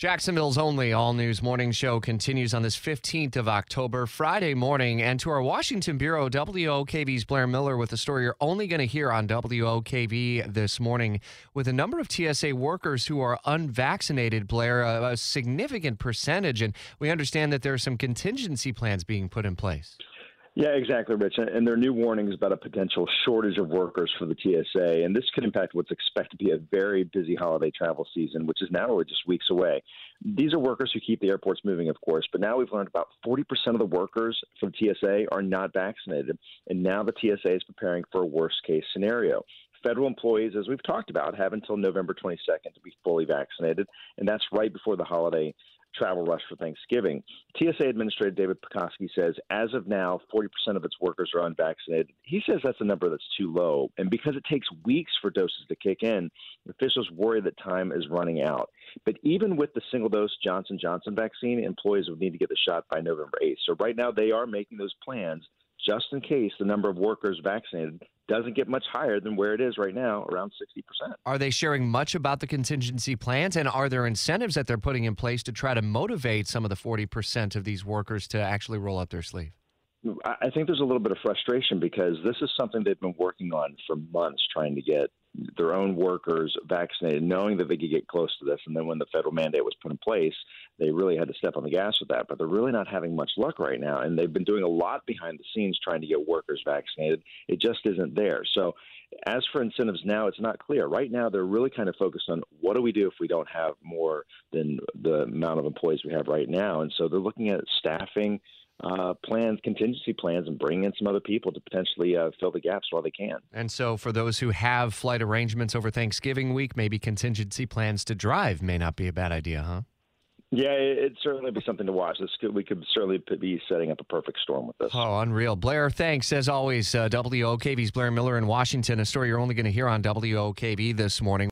Jacksonville's only all news morning show continues on this 15th of October, Friday morning. And to our Washington Bureau, WOKV's Blair Miller with a story you're only going to hear on WOKV this morning with a number of TSA workers who are unvaccinated, Blair, a, a significant percentage. And we understand that there are some contingency plans being put in place. Yeah, exactly, Rich. And there are new warnings about a potential shortage of workers for the TSA. And this could impact what's expected to be a very busy holiday travel season, which is now only just weeks away. These are workers who keep the airports moving, of course, but now we've learned about 40% of the workers from TSA are not vaccinated. And now the TSA is preparing for a worst case scenario federal employees, as we've talked about, have until November 22nd to be fully vaccinated, and that's right before the holiday travel rush for Thanksgiving. TSA Administrator David Pekoske says as of now, 40% of its workers are unvaccinated. He says that's a number that's too low. And because it takes weeks for doses to kick in, officials worry that time is running out. But even with the single dose Johnson Johnson vaccine, employees would need to get the shot by November 8th. So right now they are making those plans just in case the number of workers vaccinated doesn't get much higher than where it is right now, around 60%. Are they sharing much about the contingency plans? And are there incentives that they're putting in place to try to motivate some of the 40% of these workers to actually roll up their sleeve? I think there's a little bit of frustration because this is something they've been working on for months, trying to get their own workers vaccinated, knowing that they could get close to this. And then when the federal mandate was put in place, they really had to step on the gas with that. But they're really not having much luck right now. And they've been doing a lot behind the scenes trying to get workers vaccinated. It just isn't there. So, as for incentives now, it's not clear. Right now, they're really kind of focused on what do we do if we don't have more than the amount of employees we have right now. And so they're looking at staffing uh, plans, contingency plans, and bring in some other people to potentially uh, fill the gaps while they can. And so, for those who have flight arrangements over Thanksgiving week, maybe contingency plans to drive may not be a bad idea, huh? Yeah, it'd certainly be something to watch. This could, we could certainly be setting up a perfect storm with this. Oh, unreal. Blair, thanks. As always, uh, Blair Miller in Washington, a story you're only going to hear on WOKV this morning.